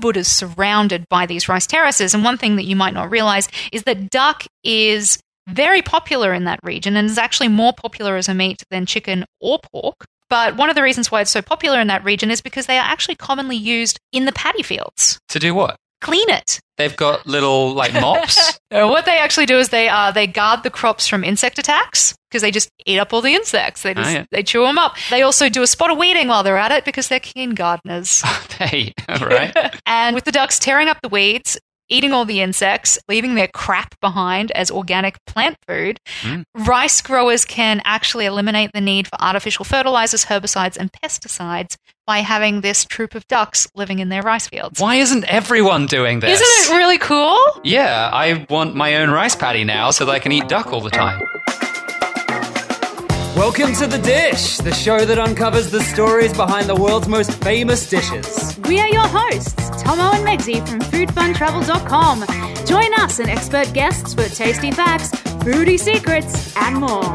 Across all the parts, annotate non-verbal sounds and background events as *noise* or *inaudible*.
Ubud is surrounded by these rice terraces. And one thing that you might not realize is that duck is very popular in that region and is actually more popular as a meat than chicken or pork. But one of the reasons why it's so popular in that region is because they are actually commonly used in the paddy fields. To do what? Clean it. They've got little like mops. *laughs* Uh, what they actually do is they uh, they guard the crops from insect attacks because they just eat up all the insects. They just Oh, yeah. they chew them up. They also do a spot of weeding while they're at it because they're keen gardeners. *laughs* hey, *laughs* right. and with the ducks tearing up the weeds, eating all the insects, leaving their crap behind as organic plant food, Mm. rice growers can actually eliminate the need for artificial fertilizers, herbicides, and pesticides by having this troop of ducks living in their rice fields. Why isn't everyone doing this? Isn't it really cool? Yeah, I want my own rice paddy now so that I can eat duck all the time. Welcome to The Dish, the show that uncovers the stories behind the world's most famous dishes. We are your hosts, Tomo and Megsy from foodfuntravel.com. Join us and expert guests for tasty facts, foodie secrets, and more.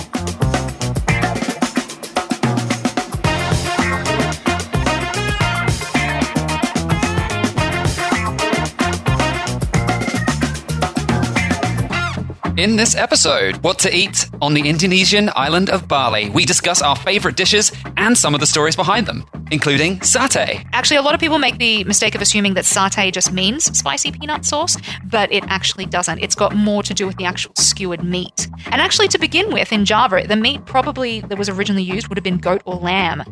In this episode, what to eat on the Indonesian island of Bali, we discuss our favorite dishes and some of the stories behind them, including satay. Actually, a lot of people make the mistake of assuming that satay just means spicy peanut sauce, but it actually doesn't. It's got more to do with the actual skewered meat. And actually, to begin with, in Java, the meat probably that was originally used would have been goat or lamb.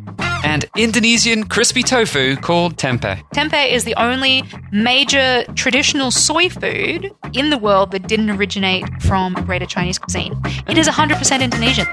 And Indonesian crispy tofu called tempeh. Tempeh is the only major traditional soy food in the world that didn't originate from Greater Chinese cuisine. It is 100% Indonesian.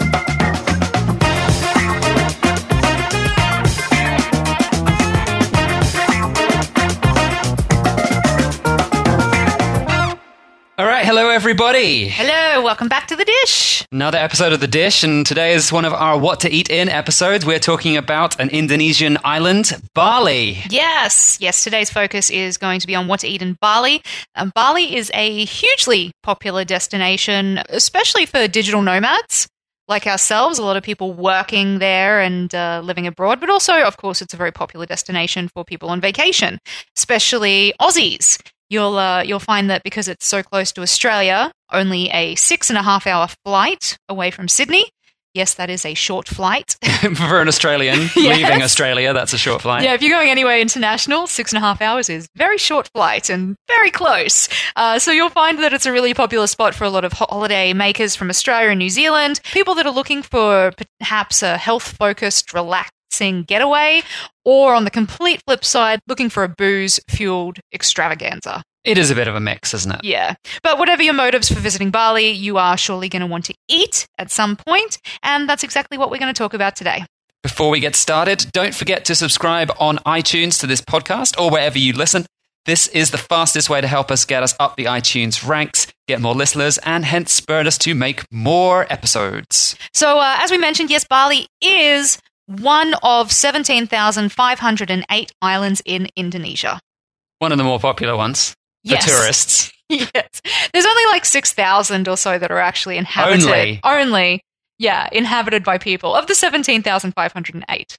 All right, hello everybody. Hello, welcome back to the dish. Another episode of The Dish, and today is one of our What to Eat In episodes. We're talking about an Indonesian island, Bali. Yes, yes. Today's focus is going to be on what to eat in Bali. Um, Bali is a hugely popular destination, especially for digital nomads like ourselves. A lot of people working there and uh, living abroad, but also, of course, it's a very popular destination for people on vacation, especially Aussies. You'll uh, you'll find that because it's so close to Australia, only a six and a half hour flight away from Sydney. Yes, that is a short flight. *laughs* For an Australian *laughs* leaving Australia, that's a short flight. Yeah, if you're going anywhere international, six and a half hours is very short flight and very close. Uh, so you'll find that it's a really popular spot for a lot of holiday makers from Australia and New Zealand, people that are looking for perhaps a health focused, relaxing getaway, or on the complete flip side, looking for a booze fueled extravaganza. It is a bit of a mix, isn't it? Yeah. But whatever your motives for visiting Bali, you are surely going to want to eat at some point, and that's exactly what we're going to talk about today. Before we get started, don't forget to subscribe on iTunes to this podcast or wherever you listen. This is the fastest way to help us get us up the iTunes ranks, get more listeners, and hence spur us to make more episodes. So, uh, as we mentioned, yes, Bali is one of 17,508 islands in Indonesia. One of the more popular ones for Yes. tourists. *laughs* yes. There's only like 6,000 or so that are actually inhabited. Only? Only. Yeah, inhabited by people. Of the 17,508,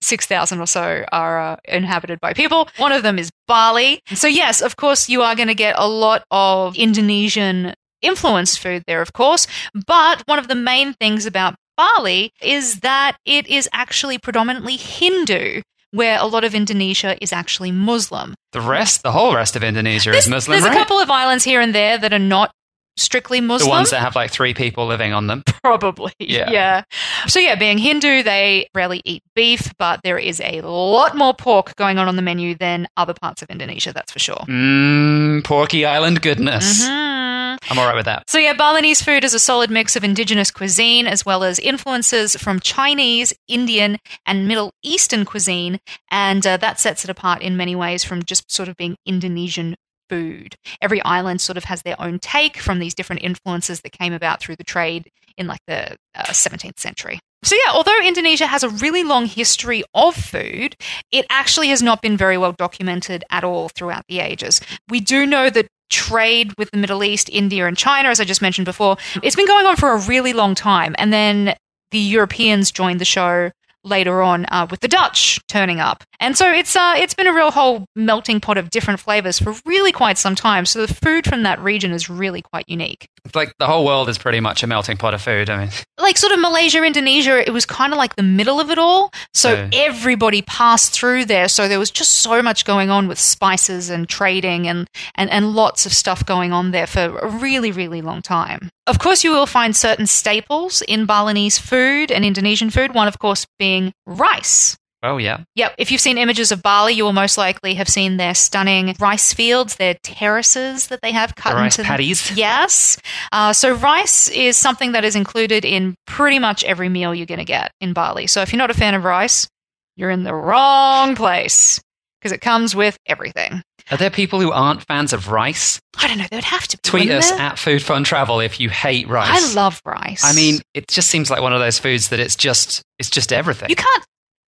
6,000 or so are uh, inhabited by people. One of them is Bali. So, yes, of course, you are going to get a lot of Indonesian influenced food there, of course. But one of the main things about Bali is that it is actually predominantly Hindu, where a lot of Indonesia is actually Muslim. The rest, the whole rest of Indonesia There's, is Muslim, there's right? a couple of islands here and there that are not strictly Muslim. the ones that have like three people living on them. *laughs* Probably. Yeah. yeah. So, yeah, being Hindu, they rarely eat beef, but there is a lot more pork going on on the menu than other parts of Indonesia, that's for sure. Mmm, Porky Island goodness. Mhm. I'm all right with that. So, yeah, Balinese food is a solid mix of indigenous cuisine as well as influences from Chinese, Indian, and Middle Eastern cuisine. And uh, that sets it apart in many ways from just sort of being Indonesian food. Every island sort of has their own take from these different influences that came about through the trade in like the uh, 17th century. So, yeah, although Indonesia has a really long history of food, it actually has not been very well documented at all throughout the ages. We do know that trade with the Middle East, India, and China, as I just mentioned before, it's been going on for a really long time. And then the Europeans joined the show later on uh, with the Dutch turning up. And so it's uh, it's been a real whole melting pot of different flavors for really quite some time. So the food from that region is really quite unique. It's like the whole world is pretty much a melting pot of food. I mean, Like sort of Malaysia, Indonesia, it was kind of like the middle of it all. So So- everybody passed through there. So there was just so much going on with spices and trading and, and, and lots of stuff going on there for a really, really long time. Of course, you will find certain staples in Balinese food and Indonesian food. One, of course, being rice. oh yeah, Yep. If you've seen images of Bali, you will most likely have seen their stunning rice fields, their terraces that they have cut the rice into patties. *laughs* Yes. Uh, so rice is something that is included in pretty much every meal you're going to get in Bali. So if you're not a fan of rice, you're in the wrong place because it comes with everything. Are there people who aren't fans of rice? I don't know. There would have to be. Tweet us there? at Food Fun Travel if you hate rice. I love rice. I mean, it just seems like one of those foods that it's just it's just everything. you can't.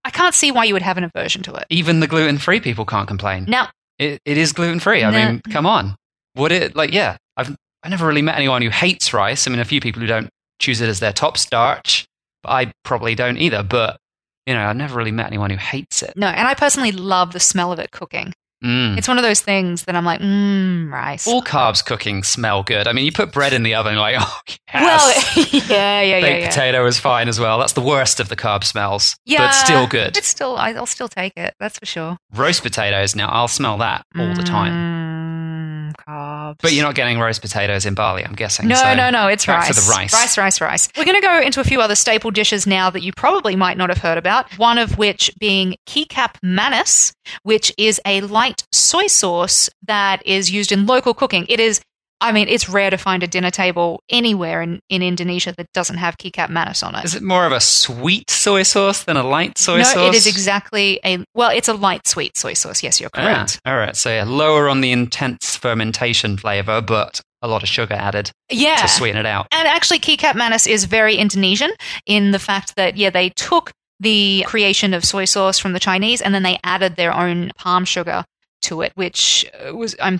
I can't see why you would have an aversion to it. Even the gluten free people can't complain. Now, It, it is gluten free. I No. mean, come on. Would it like yeah? I've I never really met anyone who hates rice. I mean, a few people who don't choose it as their top starch, but I probably don't either. But you know, I've never really met anyone who hates it. no, and I personally love the smell of it cooking. Mm. It's one of those things that I'm like, mmm, rice. All carbs cooking smell good. I mean, you put bread in the oven, you're like, *laughs* oh yes. Well, yeah, *laughs* yeah, yeah, Baked yeah. potato is fine as well. That's the worst of the carb smells, Yeah, but still good. It's still, I'll still take it. That's for sure. Roast potatoes now, I'll smell that all the time. Mm, carbs. But you're not getting roast potatoes in Bali, I'm guessing. No, so no, no. It's rice. to the rice. Rice, rice, rice. We're going to go into a few other staple dishes now that you probably might not have heard about. One of which being kikap manis, which is a light soy sauce that is used in local cooking. It is. I mean, it's rare to find a dinner table anywhere in, in Indonesia that doesn't have kikap manis on it. Is it more of a sweet soy sauce than a light soy no, sauce? it is exactly a well. It's a light sweet soy sauce. Yes, you're correct. Ah, all right. So yeah, lower on the intense fermentation flavor, but a lot of sugar added yeah, to sweeten it out. And actually, Kikap Manis is very Indonesian in the fact that, yeah, they took the creation of soy sauce from the Chinese and then they added their own palm sugar to it, which was, I'm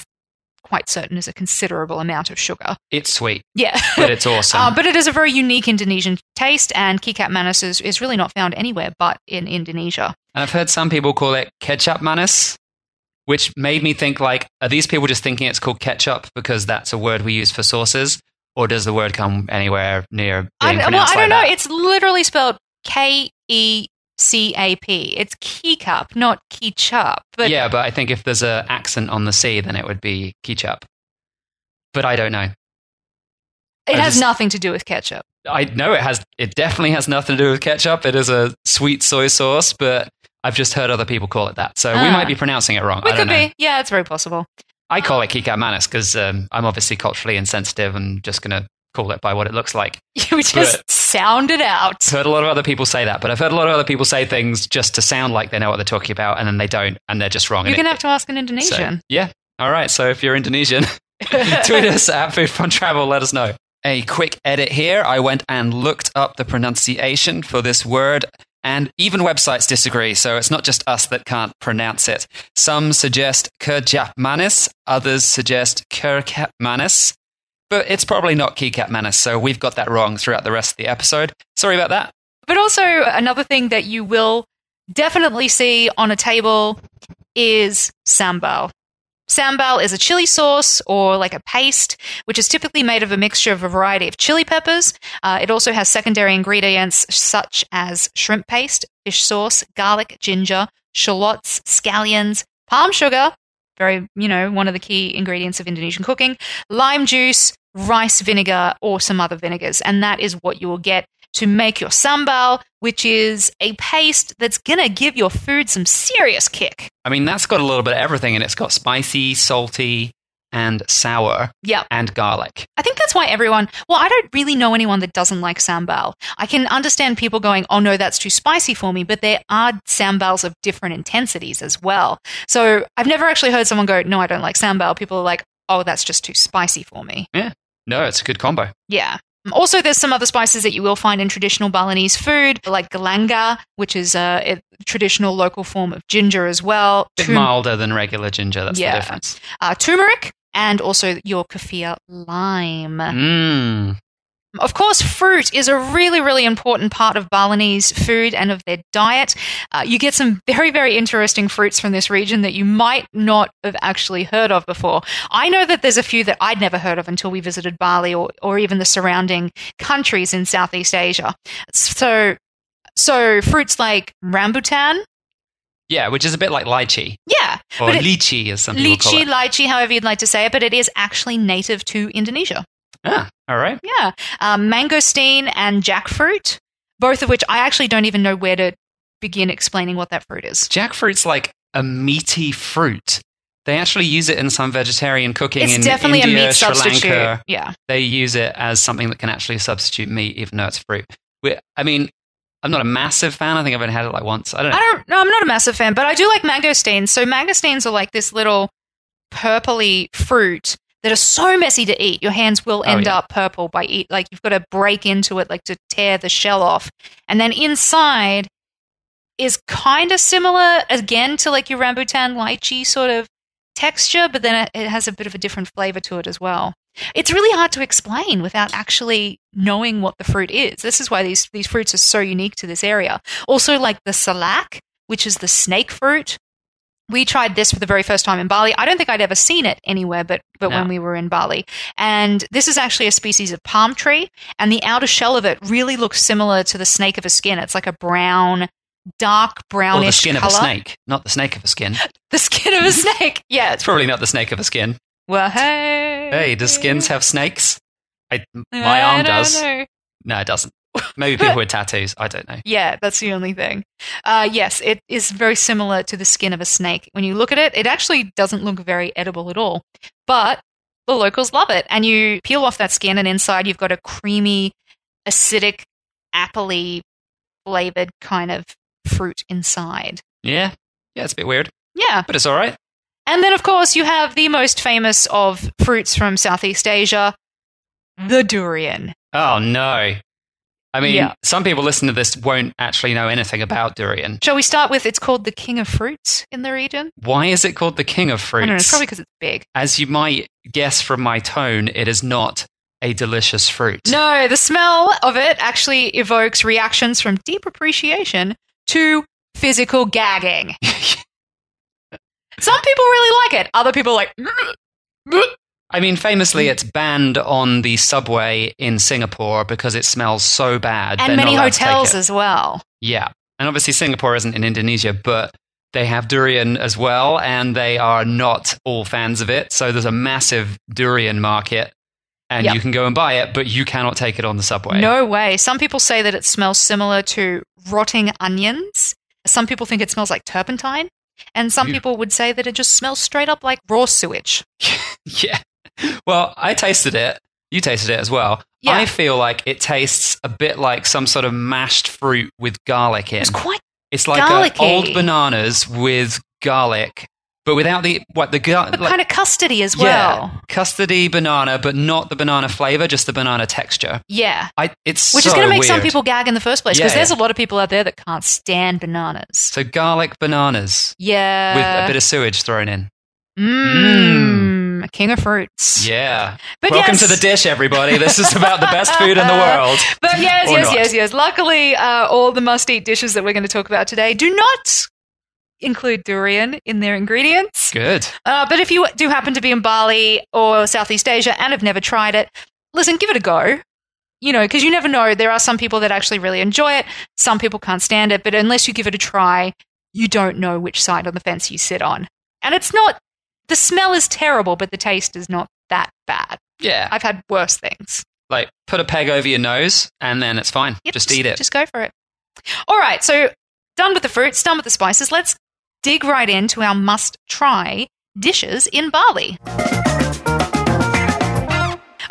quite certain, is a considerable amount of sugar. It's sweet, Yeah. but it's awesome. *laughs* Uh, but it is a very unique Indonesian taste, and Kikap Manis is, is really not found anywhere but in Indonesia. and I've heard some people call it ketchup manis, which made me think like, are these people just thinking it's called ketchup because that's a word we use for sauces? Or does the word come anywhere near I, being well, I don't like know. that? It's literally spelled K E C A P. It's Kikup, not Ketchup. But yeah, but I think if there's a accent on the C, then it would be ketchup. But I don't know. it I has just- nothing to do with ketchup. I know it has. It definitely has nothing to do with ketchup. It is a sweet soy sauce, but I've just heard other people call it that. So we Ah. might be pronouncing it wrong. We I don't could know. be. Yeah, it's very possible. I call it Kika Manis because um, I'm obviously culturally insensitive and just going to call it by what it looks like. *laughs* You just sound it out. I've heard a lot of other people say that, but I've heard a lot of other people say things just to sound like they know what they're talking about, and then they don't, and they're just wrong. You're going to have to ask an so, Indonesian. yeah. All right. So if you're Indonesian, *laughs* *laughs* tweet us at Food Fun Travel. Let us know. A quick edit here. I went and looked up the pronunciation for this word, and even websites disagree. So it's not just us that can't pronounce it. Some suggest Kerjapmanis, others suggest Kerkapmanis, but it's probably not Kikapmanis. So we've got that wrong throughout the rest of the episode. Sorry about that. But also, another thing that you will definitely see on a table is sambal. Sambal is a chili sauce or like a paste, which is typically made of a mixture of a variety of chili peppers. Uh, it also has secondary ingredients such as shrimp paste, fish sauce, garlic, ginger, shallots, scallions, palm sugar, very, you know, one of the key ingredients of Indonesian cooking, lime juice, rice vinegar, or some other vinegars. And that is what you will get to make your sambal, which is a paste that's going to give your food some serious kick. I mean, that's got a little bit of everything, and it's got spicy, salty, and sour, Yeah. and garlic. I think that's why everyone, well, I don't really know anyone that doesn't like sambal. I can understand people going, oh no, that's too spicy for me, but there are sambals of different intensities as well. So I've never actually heard someone go, no, I don't like sambal. People are like, oh, that's just too spicy for me. Yeah. No, it's a good combo. Yeah. Also, there's some other spices that you will find in traditional Balinese food, like galanga, which is a, a traditional local form of ginger as well. bit Tum- milder than regular ginger. That's Yeah. the difference. uh, turmeric, and also your kaffir lime. Mm. Of course, fruit is a really, really important part of Balinese food and of their diet. Uh, you get some very, very interesting fruits from this region that you might not have actually heard of before. I know that there's a few that I'd never heard of until we visited Bali or, or even the surrounding countries in Southeast Asia. So, so fruits like rambutan, Yeah, which is a bit like lychee yeah, or it- lychee, as some people call lychee, it. lychee, however you'd like to say it, but it is actually native to Indonesia. Ah, all right. Yeah. Um, mangosteen and jackfruit, both of which I actually don't even know where to begin explaining what that fruit is. Jackfruit's like a meaty fruit. They actually use it in some vegetarian cooking It's in definitely India, a meat Sri substitute. Lanka. Yeah. They use it as something that can actually substitute meat, even though it's fruit. We- I mean, I'm not a massive fan. I think I've only had it like once. I don't know. I don't no, I'm not a massive fan, but I do like mangosteens. So mangosteens are like this little purpley fruit that are so messy to eat. Your hands will Oh, end yeah. up purple by eat like you've got to break into it like to tear the shell off. And then inside is kind of similar again to like your rambutan lychee sort of texture, but then it has a bit of a different flavor to it as well. It's really hard to explain without actually knowing what the fruit is. This is why these these fruits are so unique to this area. Also, like the salak, which is the snake fruit. We tried this for the very first time in Bali. I don't think I'd ever seen it anywhere, but but No. when we were in Bali, and this is actually a species of palm tree, and the outer shell of it really looks similar to the snake of a skin. It's like a brown, dark or brownish the skin color. of a snake, not the snake of a skin. *laughs* The skin of a snake. Yeah. It's probably not the snake of a skin. Well, hey. Hey, does skins have snakes? I, my I arm does. know. No, it doesn't. *laughs* Maybe people with tattoos. I don't know. Yeah, that's the only thing. Uh, yes, it is very similar to the skin of a snake. When you look at it, it actually doesn't look very edible at all. But the locals love it. And you peel off that skin, and inside you've got a creamy, acidic, appley flavored kind of fruit inside. Yeah, yeah, it's a bit weird, Yeah. but it's all right. And then, of course, you have the most famous of fruits from Southeast Asia, mm. the durian. Oh no. I mean, Yeah. some people listening to this won't actually know anything about durian. Shall we start with it's called the king of fruits in the region? Why is it called the king of fruits? I fruits? don't know, it's probably because it's big. As you might guess from my tone, it is not a delicious fruit. No, the smell of it actually evokes reactions from deep appreciation to physical gagging. *laughs* Some people really like it. Other people are like, mm. I mean, famously, it's banned on the subway in Singapore because it smells so bad. and many not allowed to take hotels as well. Yeah. And obviously, Singapore isn't in Indonesia, but they have durian as well, and they are not all fans of it. So there's a massive durian market, and Yep. you can go and buy it, but you cannot take it on the subway. No way. Some people say that it smells similar to rotting onions. Some people think it smells like turpentine. And some Ew. people would say that it just smells straight up like raw sewage. *laughs* Yeah. Well, I tasted it. You tasted it as well. Yeah. I feel like it tastes a bit like some sort of mashed fruit with garlic in. It's quite It's like old bananas with garlic, but without the what the but like- kind of custardy as well. yeah, well. custardy banana, but not the banana flavor, just the banana texture. Yeah. I it's Which so is going to make some people gag in the first place because Yeah, there's yeah. a lot of people out there that can't stand bananas. So garlic bananas Yeah. with a bit of sewage thrown in. Mmm. King of fruits. Yeah. But Welcome yes. to the dish, everybody. This is about the best food in the world. But yes, yes, not. yes, yes. Luckily, uh, all the must eat dishes that we're going to talk about today do not include durian in their ingredients. Good. Uh, but if you do happen to be in Bali or Southeast Asia and have never tried it, listen, give it a go. You know, because you never know. There are some people that actually really enjoy it. Some people can't stand it. But unless you give it a try, you don't know which side on the fence you sit on. And it's not, the smell is terrible, but the taste is not that bad. Yeah. I've had worse things. Like put a peg over your nose and then it's fine. Yep, just eat it. Just go for it. All right, so done with the fruits, done with the spices. Let's dig right into our must try dishes in Bali.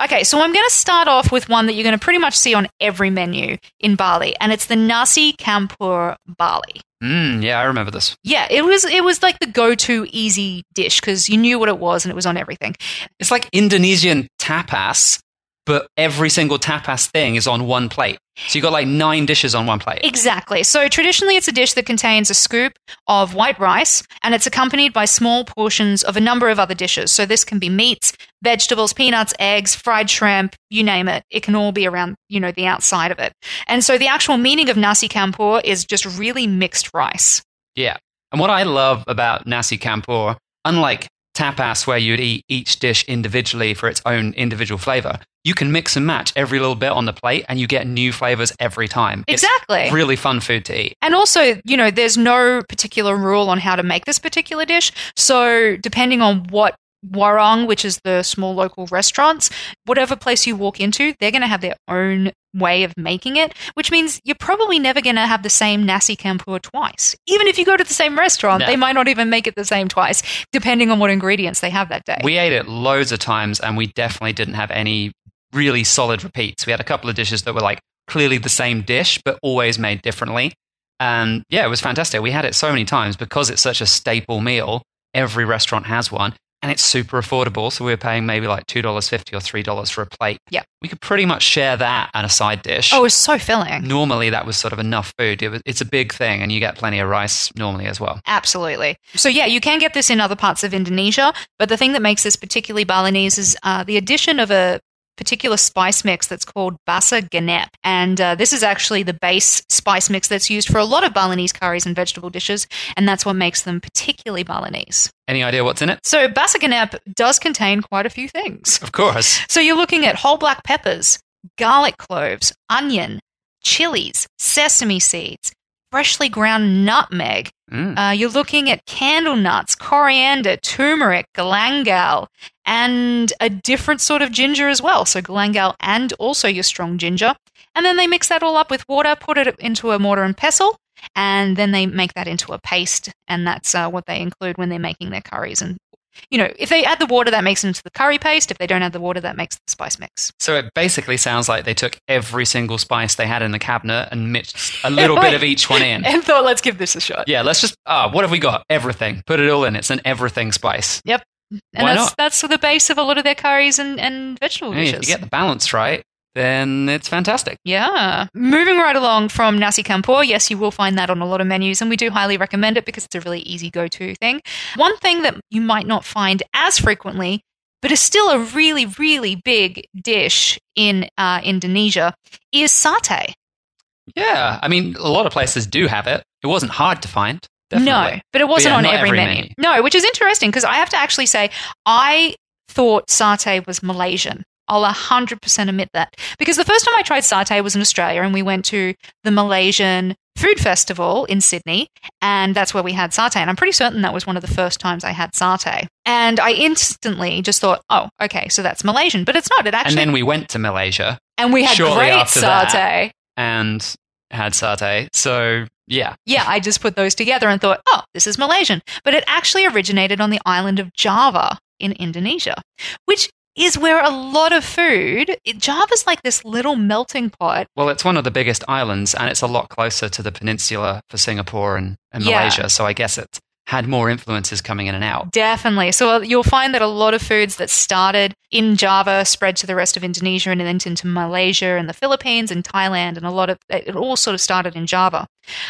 Okay, so I'm going to start off with one that you're going to pretty much see on every menu in Bali, and it's the nasi campur Bali. Mm, yeah, I remember this. Yeah, it was it was like the go-to easy dish because you knew what it was and it was on everything. It's like Indonesian tapas, but every single tapas thing is on one plate. So you've got like nine dishes on one plate. Exactly. So traditionally, it's a dish that contains a scoop of white rice, and it's accompanied by small portions of a number of other dishes. So this can be meats, vegetables, peanuts, eggs, fried shrimp, you name it. It can all be around, you know, the outside of it. And so the actual meaning of nasi campur is just really mixed rice. Yeah. And what I love about nasi campur, unlike tapas where you'd eat each dish individually for its own individual flavor, you can mix and match every little bit on the plate and you get new flavors every time. It's Exactly. really fun food to eat. And also, you know, there's no particular rule on how to make this particular dish. So, depending on what warung, which is the small local restaurants, whatever place you walk into, they're going to have their own way of making it, which means you're probably never going to have the same nasi campur twice. Even if you go to the same restaurant, No. they might not even make it the same twice, depending on what ingredients they have that day. We ate it loads of times and we definitely didn't have any really solid repeats. We had a couple of dishes that were like clearly the same dish, but always made differently. And yeah, it was fantastic. We had it so many times because it's such a staple meal. Every restaurant has one and it's super affordable. So we were paying maybe like $2.50 or $3 for a plate. Yeah. We could pretty much share that and a side dish. oh, it's so filling. Normally, that was sort of enough food. It was, it's a big thing, and you get plenty of rice normally as well. Absolutely. So, yeah, you can get this in other parts of Indonesia, but the thing that makes this particularly Balinese is uh, the addition of a particular spice mix that's called basa ganep. And uh, this is actually the base spice mix that's used for a lot of Balinese curries and vegetable dishes, and that's what makes them particularly Balinese. Any idea what's in it? So, basa ganep does contain quite a few things. Of course. *laughs* So you're looking at whole black peppers, garlic cloves, onion, chilies, sesame seeds, freshly ground nutmeg. Mm. Uh, you're looking at candle nuts, coriander, turmeric, galangal, and a different sort of ginger as well. So galangal and also your strong ginger. And then they mix that all up with water, put it into a mortar and pestle, and then they make that into a paste. And that's uh, what they include when they're making their curries. And, you know, if they add the water, that makes it into the curry paste. If they don't add the water, that makes the spice mix. So it basically sounds like they took every single spice they had in the cabinet and mixed a little bit of *laughs* each one in. And thought, let's give this a shot. Yeah, let's just, ah, what have we got? Everything. Put it all in. It's an everything spice. Yep. And Why that's not? that's the base of a lot of their curries and, and vegetable Hey, dishes. if you get the balance right, then it's fantastic. Yeah. Moving right along from Nasi Campur, yes, you will find that on a lot of menus, and we do highly recommend it because it's a really easy go to thing. One thing that you might not find as frequently, but is still a really, really big dish in uh, Indonesia, is satay. Yeah, I mean, a lot of places do have it. It wasn't hard to find. No, but it wasn't yeah, on every, every menu. menu. No, which is interesting because I have to actually say, I thought satay was Malaysian. I'll 100% admit that. Because the first time I tried satay was in Australia, and we went to the Malaysian Food Festival in Sydney, and that's where we had satay. And I'm pretty certain that was one of the first times I had satay. And I instantly just thought, oh, okay, so that's Malaysian. But it's not. It actually. And then we went to Malaysia and we had great satay. that. and had satay. So, yeah. Yeah, I just put those together and thought, oh, this is Malaysian. But it actually originated on the island of Java in Indonesia, which is where a lot of food, it, Java's like this little melting pot. Well, it's one of the biggest islands, and it's a lot closer to the peninsula for Singapore and, and Yeah. Malaysia. So I guess it's had more influences coming in and out. Definitely. So uh, you'll find that a lot of foods that started in Java spread to the rest of Indonesia and then into Malaysia and the Philippines and Thailand, and a lot of it all sort of started in Java.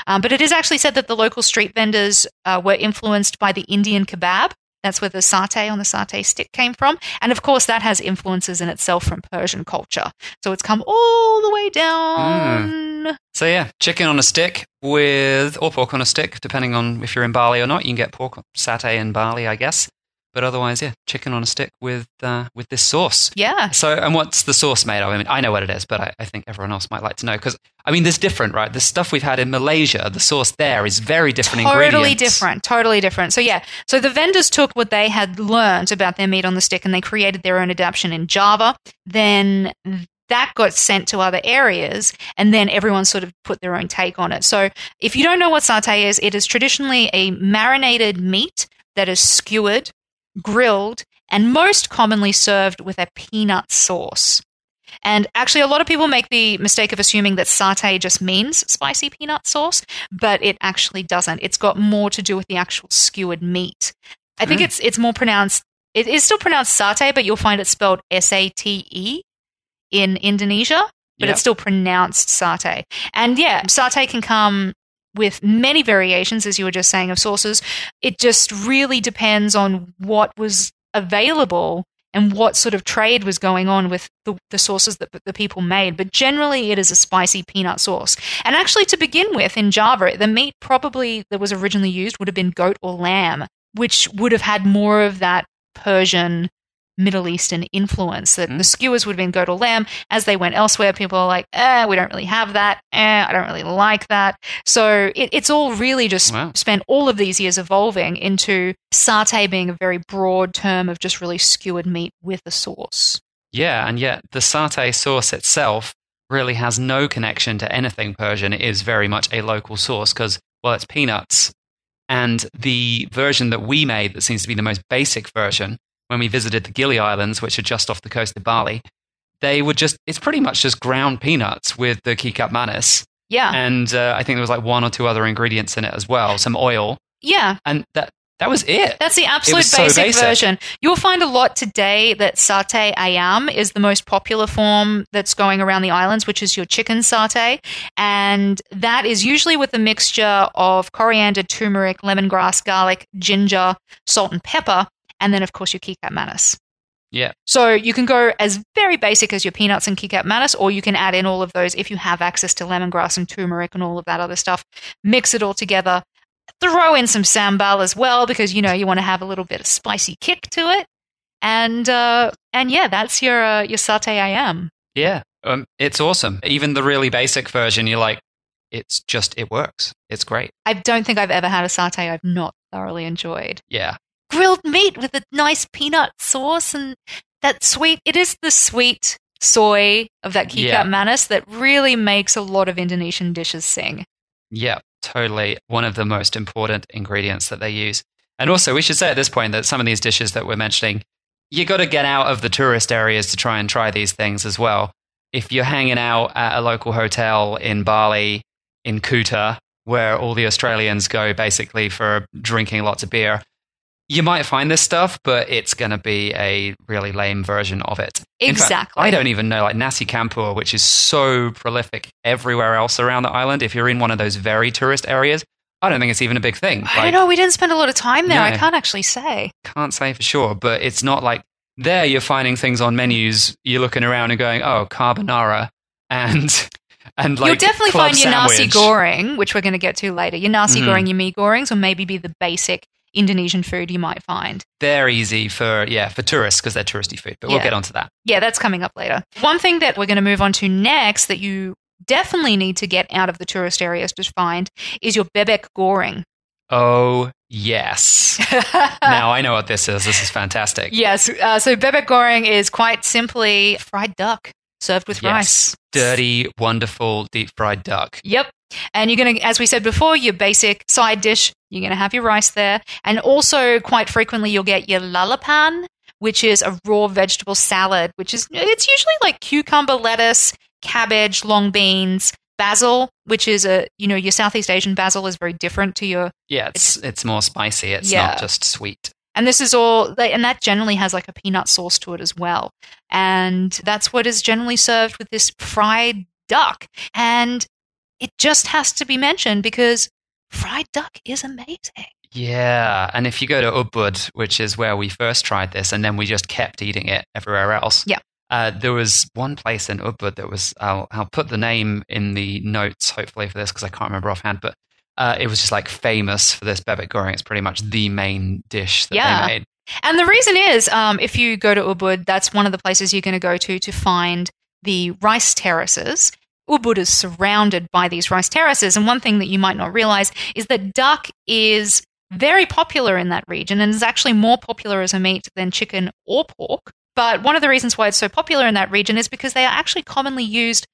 Um, but it is actually said that the local street vendors uh, were influenced by the Indian kebab. That's where the satay on the satay stick came from. And of course, that has influences in itself from Persian culture. So it's come all the way down. Mm. So yeah, chicken on a stick with, or pork on a stick, depending on if you're in Bali or not. You can get pork satay in Bali, I guess. But otherwise, yeah, chicken on a stick with uh, with this sauce. Yeah. So, and what's the sauce made of? I mean, I know what it is, but I, I think everyone else might like to know because I mean, there's different, right? The stuff we've had in Malaysia, the sauce there is very different totally different totally different so yeah so the vendors took what they had learned about their meat on the stick and they created their own adaptation in java then that got sent to other areas and then everyone sort of put their own take on it so if you don't know what satay is it is traditionally a marinated meat that is skewered grilled and most commonly served with a peanut sauce and actually, a lot of people make the mistake of assuming that satay just means spicy peanut sauce, but it actually doesn't. It's got more to do with the actual skewered meat. I think Mm. it's it's more pronounced. It is still pronounced satay, but you'll find it spelled S A T E in Indonesia, but Yep. it's still pronounced satay. And yeah, satay can come with many variations, as you were just saying, of sauces. It just really depends on what was available and what sort of trade was going on with the, the sauces that the people made. But generally, it is a spicy peanut sauce. And actually, to begin with, in Java, the meat probably that was originally used would have been goat or lamb, which would have had more of that Persian. Middle Eastern influence that the skewers would have been goat or lamb. As they went elsewhere, people are like, eh, we don't really have that. Eh, I don't really like that. So it, it's all really just Wow. spent all of these years evolving into satay being a very broad term of just really skewered meat with a sauce. Yeah, and yet the satay sauce itself really has no connection to anything Persian. It is very much a local sauce because, well, it's peanuts. And the version that we made, that seems to be the most basic version, when we visited the Gili Islands, which are just off the coast of Bali, they were just, it's pretty much just ground peanuts with the kikap manis. Yeah. And uh, I think there was like one or two other ingredients in it as well, some oil. yeah. And that, that was it. That's the absolute was so basic, basic. version. You'll find a lot today that satay ayam is the most popular form that's going around the islands, which is your chicken satay. And that is usually with a mixture of coriander, turmeric, lemongrass, garlic, ginger, salt, and pepper. And then, of course, your kikap manis. yeah. So you can go as very basic as your peanuts and kikap manis, or you can add in all of those if you have access to lemongrass and turmeric and all of that other stuff. Mix it all together. Throw in some sambal as well because you know you want to have a little bit of spicy kick to it. And uh, and yeah, that's your uh, your satay ayam. Yeah, um, it's awesome. Even the really basic version, you're like, it's just, it works. It's great. I don't think I've ever had a satay I've not thoroughly enjoyed. Yeah. Grilled meat with a nice peanut sauce and that sweet it is the sweet soy of that kikap Yeah. manis that really makes a lot of Indonesian dishes sing. Yeah, totally. One of the most important ingredients that they use. And also, we should say at this point that some of these dishes that we're mentioning, you got to get out of the tourist areas to try and try these things as well. If you're hanging out at a local hotel in Bali, in Kuta, where all the Australians go basically for drinking lots of beer, you might find this stuff, but it's going to be a really lame version of it. In fact, Exactly. I don't even know, like Nasi Campur, which is so prolific everywhere else around the island. If you're in one of those very tourist areas, I don't think it's even a big thing. I don't know, we didn't spend a lot of time there. I can't actually say. Can't say for sure, but it's not like there you're finding things on menus. You're looking around and going, "Oh, carbonara," and *laughs* and like You'll definitely find your nasi sandwich. goreng, which we're going to get to later. Your nasi Mhm. goreng, your mee goreng, or maybe be the basic Indonesian food you might find. They're easy for yeah for tourists because they're touristy food. But we'll Yeah. get onto that. Yeah, that's coming up later. One thing that we're going to move on to next that you definitely need to get out of the tourist areas to find is your bebek goreng. Oh yes. *laughs* now I know what this is. This is fantastic. Yes. Uh, so bebek goreng is quite simply fried duck served with Yes. rice. Dirty, wonderful deep fried duck. Yep. And you're going to, as we said before, your basic side dish, you're going to have your rice there. And also, quite frequently, you'll get your lalapan, which is a raw vegetable salad, which is, it's usually like cucumber, lettuce, cabbage, long beans, basil, which is a, you know, your Southeast Asian basil is very different to your Yeah, it's it's more spicy. It's Yeah. not just sweet. And this is all, and that generally has like a peanut sauce to it as well. And that's what is generally served with this fried duck. And it just has to be mentioned because fried duck is amazing. Yeah, and if you go to Ubud, which is where we first tried this, and then we just kept eating it everywhere else. Yeah. Uh, there was one place in Ubud that was, I'll, I'll put the name in the notes, hopefully, for this, because I can't remember offhand, but uh, it was just like famous for this bebek goreng. It's pretty much the main dish that Yeah. they made. And the reason is, um, if you go to Ubud, that's one of the places you're going to go to to find the rice terraces. Ubud is surrounded by these rice terraces. And one thing that you might not realize is that duck is very popular in that region and is actually more popular as a meat than chicken or pork. But one of the reasons why it's so popular in that region is because they are actually commonly used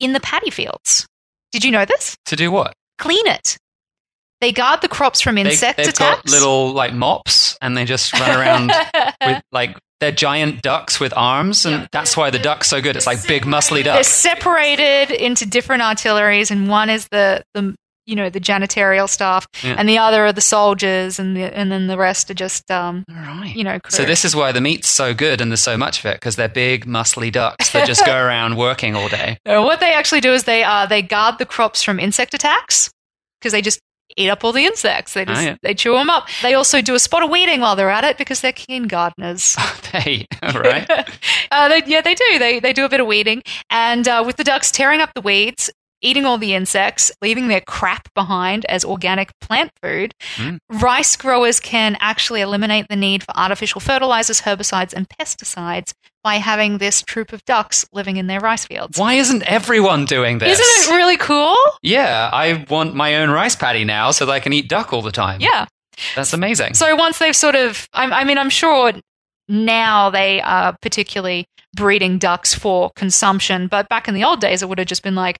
in the paddy fields. Did you know this? To do what? Clean it. They guard the crops from They, insect they've attacks. got little like mops, and they just run around *laughs* with like they're giant ducks with arms, and that's why the duck's so good. It's like big muscly ducks. They're separated into different artilleries, and one is the, the you know the janitorial staff, Yeah. and the other are the soldiers, and the, and then the rest are just um, right. you know. Crew. So this is why the meat's so good and there's so much of it because they're big, muscly ducks that just go *laughs* around working all day. No, what they actually do is they uh, they guard the crops from insect attacks because they just eat up all the insects. They just Oh, yeah. they chew them up. They also do a spot of weeding while they're at it because they're keen gardeners. *laughs* hey, *laughs* all right. uh, they, yeah, they do. They they do a bit of weeding, and uh, with the ducks tearing up the weeds, eating all the insects, leaving their crap behind as organic plant food, Mm. rice growers can actually eliminate the need for artificial fertilizers, herbicides, and pesticides by having this troop of ducks living in their rice fields. Why isn't everyone doing this? Isn't it really cool? Yeah, I want my own rice paddy now so that I can eat duck all the time. Yeah. That's amazing. So once they've sort of, I, I mean, I'm sure now they are particularly breeding ducks for consumption, but back in the old days, it would have just been like,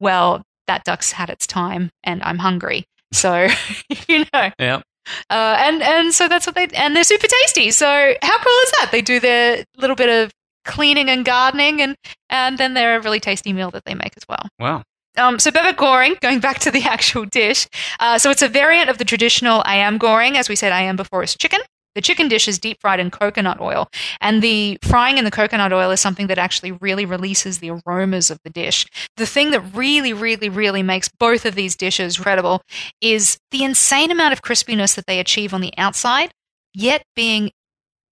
well, that duck's had its time and I'm hungry. So, *laughs* you know, yeah. uh, and, and so that's what they, and they're super tasty. So how cool is that? They do their little bit of cleaning and gardening and, and then they're a really tasty meal that they make as well. Wow. Um, so bebek goreng, going back to the *laughs* actual dish. Uh, so it's a variant of the traditional ayam goreng. As we said, ayam before is chicken. The chicken dish is deep fried in coconut oil, and the frying in the coconut oil is something that actually really releases the aromas of the dish. The thing that really, really, really makes both of these dishes incredible is the insane amount of crispiness that they achieve on the outside, yet being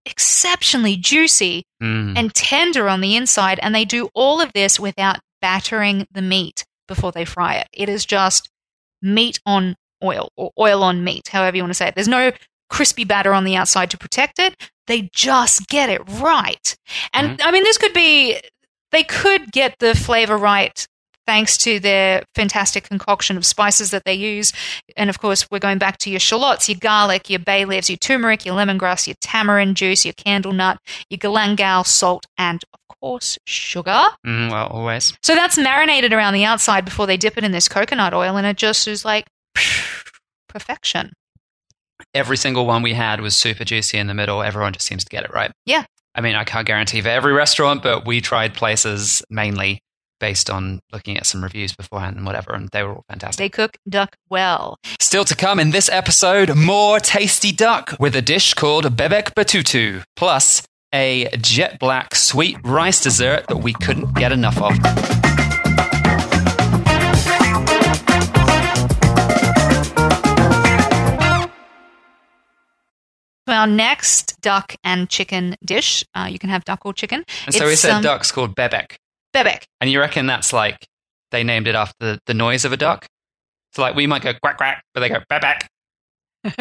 exceptionally juicy Mm. and tender on the inside. And they do all of this without battering the meat before they fry it. It is just meat on oil or oil on meat, however you want to say it. There's no crispy batter on the outside to protect it. They just get it right. And I mean, this could be, they could get the flavor right thanks to their fantastic concoction of spices that they use. And of course, we're going back to your shallots, your garlic, your bay leaves, your turmeric, your lemongrass, your tamarind juice, your candle nut, your galangal, salt, and of course, sugar. Mm, well, always. So that's marinated around the outside before they dip it in this coconut oil, and it just is like *laughs* perfection. Every single one we had was super juicy in the middle. Everyone just seems to get it right. Yeah. I mean, I can't guarantee for every restaurant, but we tried places mainly based on looking at some reviews beforehand and whatever, and they were all fantastic. They cook duck well. Still to come in this episode, more tasty duck with a dish called bebek betutu, plus a jet black sweet rice dessert that we couldn't get enough of. So our next duck and chicken dish, uh, you can have duck or chicken. And so we said um, duck's called bebek. Bebek. And you reckon that's like they named it after the, the noise of a duck? So like we might go quack quack, but they go bebek.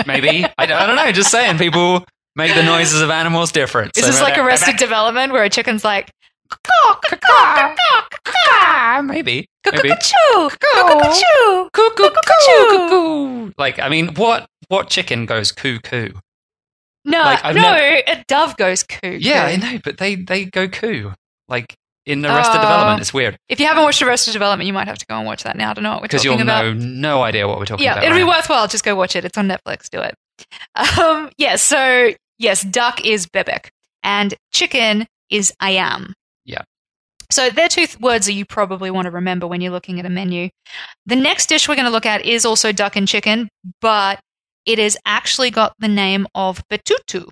Maybe I, don't- I don't know. Just saying, people make the noises of animals different. Is So this like Arrested bebek. Development where a chicken's like, Maybe, maybe. Like I mean, what what chicken goes cuckoo? No, Like, no, never- a dove goes coo. Yeah. I know, but they they go coo. Like in Arrested Uh, Development, it's weird If you haven't watched Arrested Development, you might have to go and watch that now to know what we're because talking you'll about. know no idea what we're talking yeah, about. Yeah, it'll be right now. worthwhile. Just go watch it. It's on Netflix. Do it. Um, yeah. So yes, duck is bebek and chicken is ayam. Yeah. So they're two th- words that you probably want to remember when you're looking at a menu. The next dish we're going to look at is also duck and chicken, but it has actually got the name of betutu.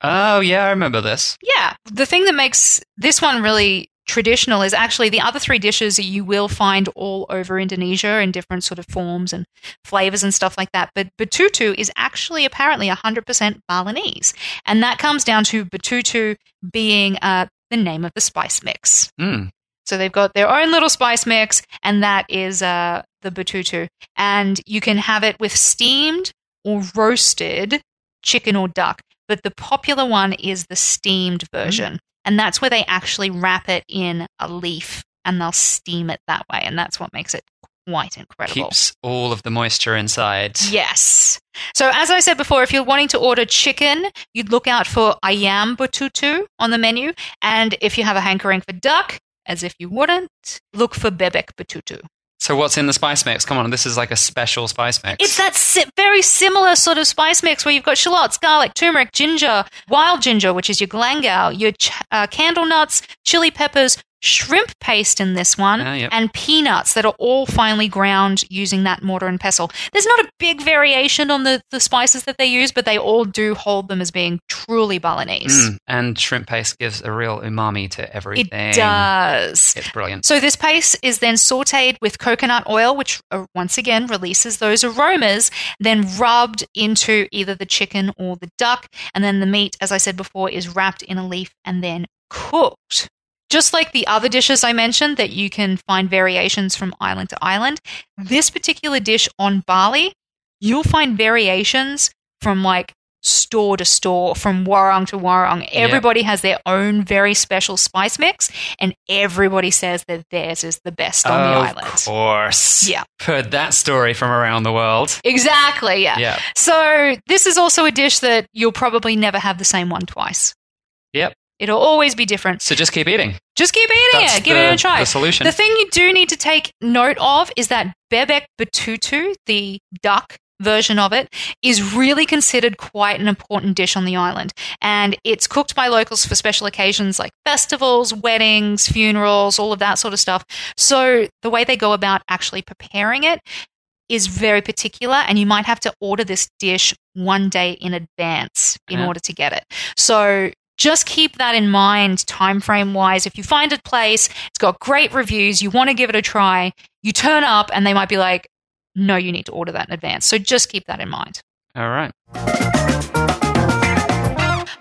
Oh yeah, I remember this. Yeah. The thing that makes this one really traditional is actually the other three dishes you will find all over Indonesia in different sort of forms and flavors and stuff like that. But betutu is actually apparently 100% Balinese. And that comes down to betutu being uh, the name of the spice mix. Mm. So they've got their own little spice mix, and that is uh, the betutu. And you can have it with steamed or roasted chicken or duck. But the popular one is the steamed mm-hmm. version. And that's where they actually wrap it in a leaf and they'll steam it that way. And that's what makes it quite incredible. Keeps all of the moisture inside. Yes. So as I said before, if you're wanting to order chicken, you'd look out for ayam betutu on the menu, and if you have a hankering for duck, as if you wouldn't, look for bebek betutu. So what's in the spice mix? Come on, this is like a special spice mix. It's that si- very similar sort of spice mix where you've got shallots, garlic, turmeric, ginger, wild ginger, which is your galangal, your ch- uh, candle nuts, chili peppers, shrimp paste in this one, Ah, yep. and peanuts that are all finely ground using that mortar and pestle. There's not a big variation on the, the spices that they use, but they all do hold them as being truly Balinese. Mm, and shrimp paste gives a real umami to everything. It does. It's brilliant. So this paste is then sauteed with coconut oil, which uh, once again releases those aromas, then rubbed into either the chicken or the duck, and then the meat, as I said before, is wrapped in a leaf and then cooked. Just like the other dishes I mentioned that you can find variations from island to island, mm-hmm. this particular dish on Bali, you'll find variations from like store to store, from warung to warung. Everybody has their own very special spice mix, and everybody says that theirs is the best on the island. of course. Yeah. Heard that story from around the world. Exactly, yeah. Yeah. So this is also a dish that you'll probably never have the same one twice. Yep. It'll always be different. So just keep eating. Just keep eating That's it. Give the- it a try. the solution. The thing you do need to take note of is that bebek betutu, the duck version of it, is really considered quite an important dish on the island. And it's cooked by locals for special occasions like festivals, weddings, funerals, all of that sort of stuff. So the way they go about actually preparing it is very particular and you might have to order this dish one day in advance in Yeah. order to get it. So just keep that in mind time frame wise if you find a place it's got great reviews you want to give it a try you turn up and they might be like no you need to order that in advance. So just keep that in mind. All right.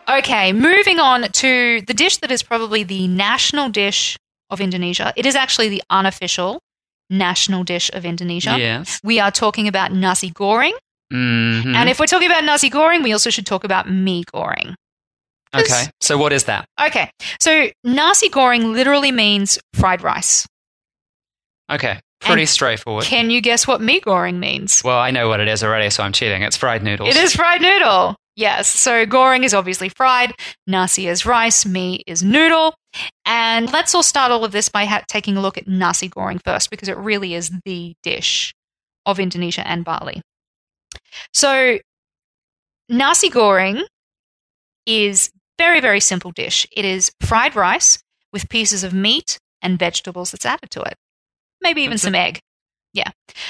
okay moving on to the dish that is probably the national dish of indonesia. It is actually the unofficial national dish of indonesia. Yes. we are talking about nasi goreng. Mhm. and if we're talking about nasi goreng we also should talk about mee goreng okay. So what is that? okay so nasi goreng literally means fried rice Okay. Pretty And straightforward. Can you guess what mee goreng means? well, I know what it is already, so I'm cheating. It's fried noodles. It is fried noodle. Yes. So goreng is obviously fried, nasi is rice, mee is noodle. And let's all start all of this by ha- taking a look at nasi goreng first because it really is the dish of Indonesia and Bali. So nasi goreng is very very simple dish. It is fried rice with pieces of meat and vegetables that's added to it. Maybe even That's some egg. Yeah.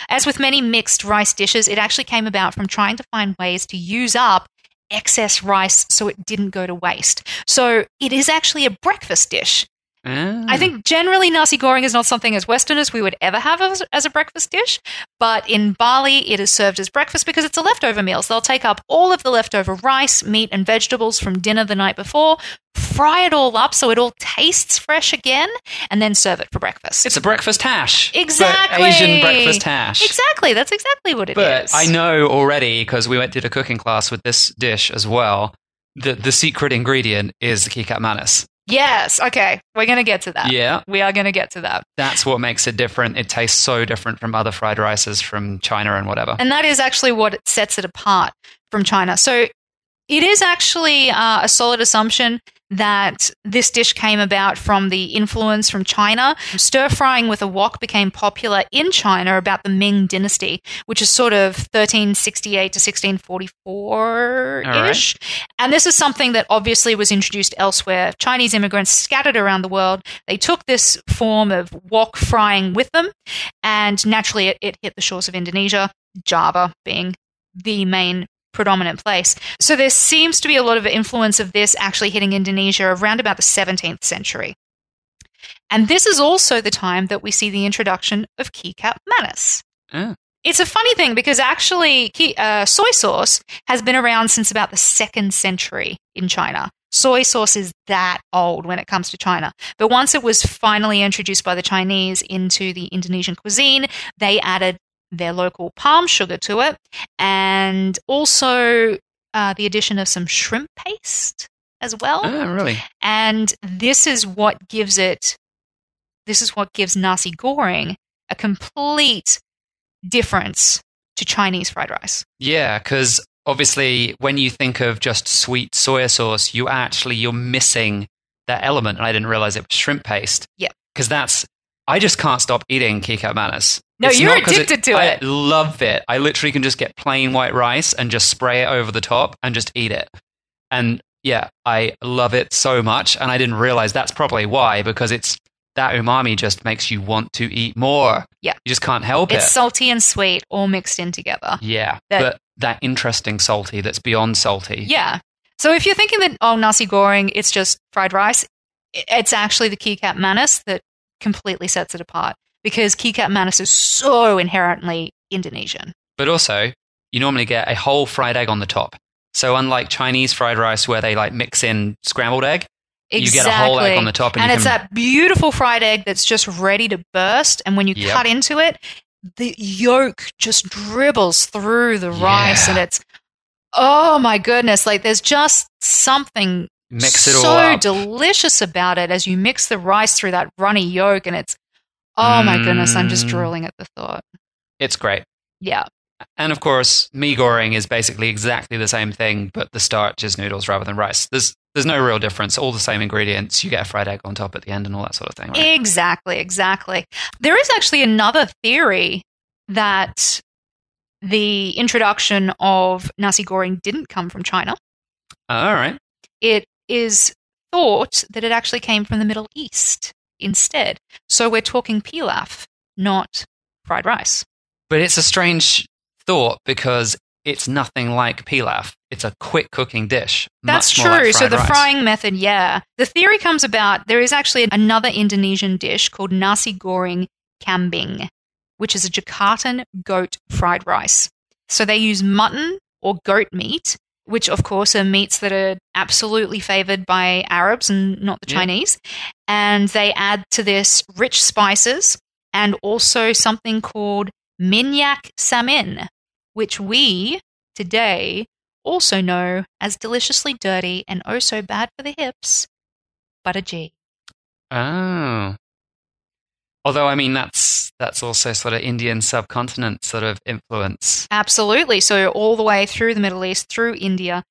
As with many mixed rice dishes, it actually came about from trying to find ways to use up excess rice so it didn't go to waste. So it is actually a breakfast dish. Ah. I think generally nasi goreng is not something as Westerners we would ever have as, as a breakfast dish, but in Bali it is served as breakfast because it's a leftover meal. So they'll take up all of the leftover rice, meat, and vegetables from dinner the night before, fry it all up so it all tastes fresh again, and then serve it for breakfast. It's a breakfast hash. Exactly. Asian breakfast hash. exactly. That's exactly what it is. But I know already because we went did a cooking class with this dish as well. The the secret ingredient is the kikap manis. Yes. Okay. We're going to get to that. Yeah, We are going to get to that. that's what makes it different. It tastes so different from other fried rices from China and whatever. And that is actually what sets it apart from China. So it is actually uh, a solid assumption that this dish came about from the influence from China. Stir frying with a wok became popular in China about the Ming Dynasty, which is sort of 1368 to 1644 ish. And this is something that obviously was introduced elsewhere. Chinese immigrants scattered around the world. They took this form of wok frying with them, and naturally it, it hit the shores of Indonesia, Java being the main predominant place. So there seems to be a lot of influence of this actually hitting Indonesia around about the 17th century. And this is also the time that we see the introduction of kikap manis. Ah. It's a funny thing because actually, key, uh, soy sauce has been around since about the second century in China. Soy sauce is that old when it comes to China. But once it was finally introduced by the Chinese into the Indonesian cuisine, they added their local palm sugar to it and also uh, the addition of some shrimp paste as well. Oh, really? And this is what gives it, this is what gives nasi goreng a complete difference to Chinese fried rice. Yeah, because obviously when you think of just sweet soya sauce, you actually you're missing that element, and I didn't realize it was shrimp paste. Yeah. because that's I just can't stop eating kikap manis. No, It's you're addicted to I it. I love it. I literally can just get plain white rice and just spray it over the top and just eat it. And yeah, I love it so much, and I didn't realize that's probably why because it's that umami just makes you want to eat more. Yeah. You just can't help It's it. It's salty and sweet all mixed in together. yeah. that- but that interesting salty that's beyond salty. Yeah. So if you're thinking that, oh, nasi goreng, it's just fried rice, it's actually the kikap manis that completely sets it apart because kikap manis is so inherently Indonesian. But also, you normally get a whole fried egg on the top. So unlike Chinese fried rice where they like mix in scrambled egg, you get a whole egg on the top and, and it's can that beautiful fried egg that's just ready to burst. And when you Yep. cut into it, the yolk just dribbles through the rice, Yeah. and it's oh my goodness! Like there's just something mix it so all up. delicious about it as you mix the rice through that runny yolk, and it's oh my goodness! I'm just Mm. drooling at the thought. it's great. Yeah, And of course, mee goreng is basically exactly the same thing, but the starch is noodles rather than rice. There's there's no real difference. All the same ingredients. You get a fried egg on top at the end and all that sort of thing. Right? exactly, exactly. There is actually another theory that the introduction of nasi goreng didn't come from China. all right. it is thought that it actually came from the Middle East instead. So we're talking pilaf, not fried rice. But it's a strange thought because it's nothing like pilaf. It's a quick cooking dish. That's true. like so the rice. frying method, yeah. The theory comes about there is actually another Indonesian dish called nasi goreng kambing, which is a Jakartan goat fried rice. So they use mutton or goat meat, which of course are meats that are absolutely favored by Arabs and not the Yeah. Chinese. And they add to this rich spices and also something called minyak samin, which we today also know as deliciously dirty and oh so bad for the hips, but a ghee. Oh. Although I mean that's that's also sort of Indian subcontinent sort of influence. Absolutely. So all the way through the Middle East, through India,